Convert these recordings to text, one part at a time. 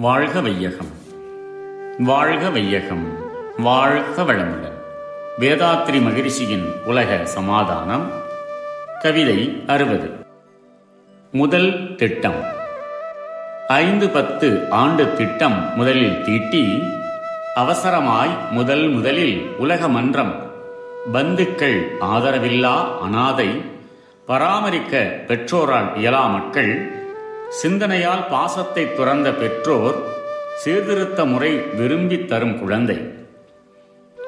வாழ்க வையகம். வாழ்க வையகம். வாழ்க வளமுடன். வேதாத்ரி மகிழ்ச்சியின் உலக சமாதானம். கவிதை அறுபது. முதல் திட்டம். ஐந்து பத்து ஆண்டு திட்டம் முதலில் தீட்டி அவசரமாய் முதல் முதலில் உலக மன்றம் பந்துக்கள் ஆதரவில்லா அனாதை பராமரிக்க பெற்றோரால் இயலா மக்கள் சிந்தனையால் பாசத்தை துறந்த பெற்றோர் சீர்திருத்த முறை விரும்பி தரும் குழந்தை.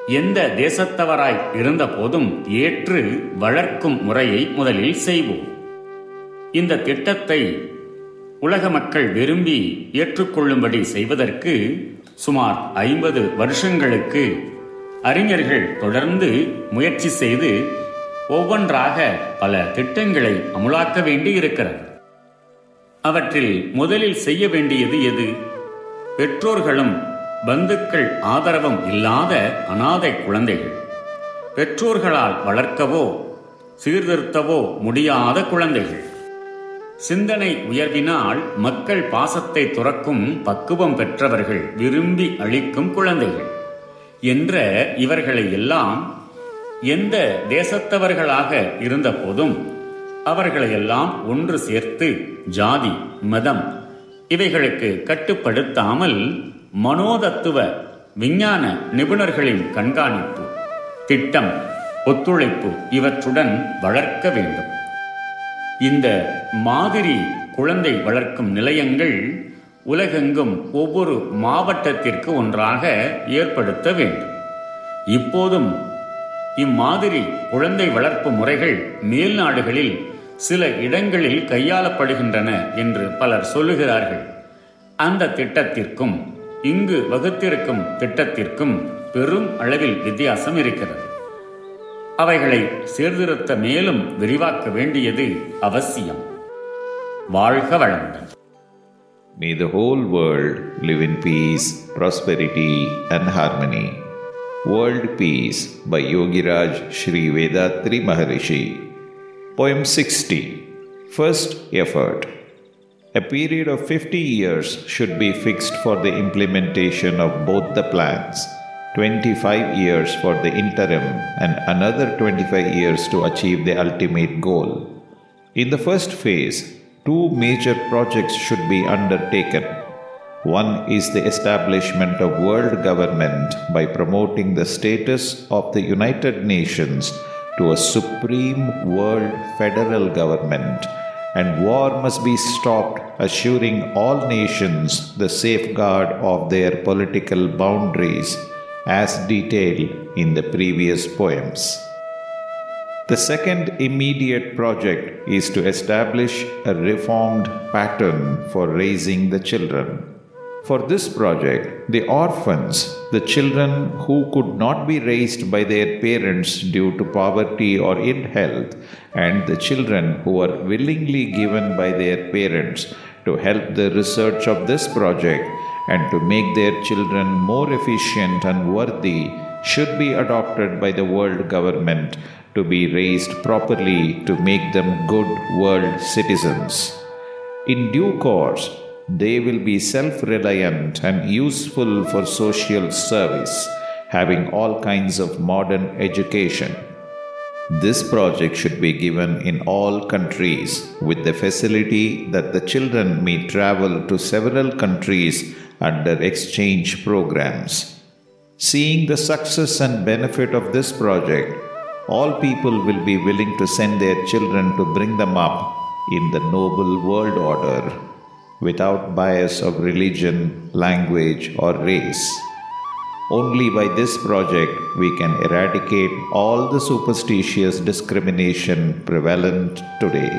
எந்த தேசத்தவராய் இருந்த போதும் ஏற்று வளர்க்கும் முறையை முதலில் செய்வோம். இந்த திட்டத்தை உலக மக்கள் விரும்பி ஏற்றுக்கொள்ளும்படி செய்வதற்கு சுமார் ஐம்பது வருஷங்களுக்கு அறிஞர்கள் தொடர்ந்து முயற்சி செய்து ஒவ்வொன்றாக பல திட்டங்களை அமுலாக்க வேண்டி இருக்கிறது அவற்றில் முதலில் செய்ய வேண்டியது எது? பெற்றோர்களும் பந்துக்கள் ஆதரவும் இல்லாத அனாதை குழந்தைகள். பெற்றோர்களால் வளர்க்கவோ சீர்திருத்தவோ முடியாத குழந்தைகள். சிந்தனை உயர்வினால் மக்கள் பாசத்தை துறக்கும் பக்குவம் பெற்றவர்கள் விரும்பி அளிக்கும் குழந்தைகள் என்ற இவர்களை எல்லாம் எந்த தேசத்தவர்களாக இருந்த போதும் அவர்களையெல்லாம் ஒன்று சேர்த்து ஜாதி மதம் இவைகளுக்கு கட்டுப்படுத்தாமல் மனோதத்துவ விஞ்ஞான நிபுணர்களின் கண்காணிப்பு திட்டம் ஒத்துழைப்பு இவற்றுடன் வளர்க்க வேண்டும். இந்த மாதிரி குழந்தை வளர்க்கும் நிலையங்கள் உலகெங்கும் ஒவ்வொரு மாவட்டத்திற்கு ஒன்றாக ஏற்படுத்த வேண்டும். இப்போதும் இம்மாதிரி குழந்தை வளர்ப்பு முறைகள் மேல் நாடுகளில் சில இடங்களில் கையாளப்படுகின்றன என்று பலர் சொல்லுகிறார்கள் அந்த திட்டத்திற்கும் இங்கு வகுத்திருக்கும் திட்டத்திற்கும் பெரும் அளவில் வித்தியாசம் இருக்கிறது அவைகளை சீர்திருத்த மேலும் விரிவாக்க வேண்டியது அவசியம் வாழ்க வளமுடன் May the whole world live in peace, prosperity, and harmony. World Peace by Yogiraj Sri Vedatri Maharishi. Poem 60 First Effort. A period of 50 years should be fixed for the implementation of both the plans. 25 years for the interim and another 25 years to achieve the ultimate goal. In the first phase, two major projects should be undertaken. One is the establishment of world government by promoting the status of the United Nations to a supreme world federal government, and war must be stopped, assuring all nations the safeguard of their political boundaries as detailed in the previous poems. The second immediate project is to establish a reformed pattern for raising the children. For this project, the orphans, the children who could not be raised by their parents due to poverty or ill health, and the children who are willingly given by their parents to help the research of this project and to make their children more efficient and worthy should be adopted by the world government to be raised properly to make them good world citizens. In due course, they will be self reliant and useful for social service, having all kinds of modern education. This project should be given in all countries with the facility that the children may travel to several countries under exchange programs. Seeing the success and benefit of this project, all people will be willing to send their children to bring them up in the noble world order without bias of religion, language, or race. Only by this project we can eradicate all the superstitious discrimination prevalent today.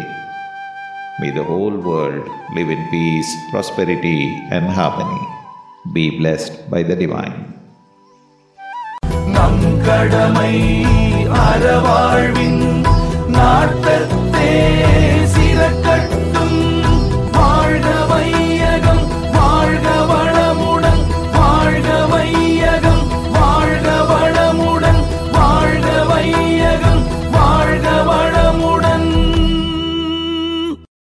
May the whole world live in peace, prosperity, and harmony. Be blessed by the divine. நம் கடமை அறவாழ்வின்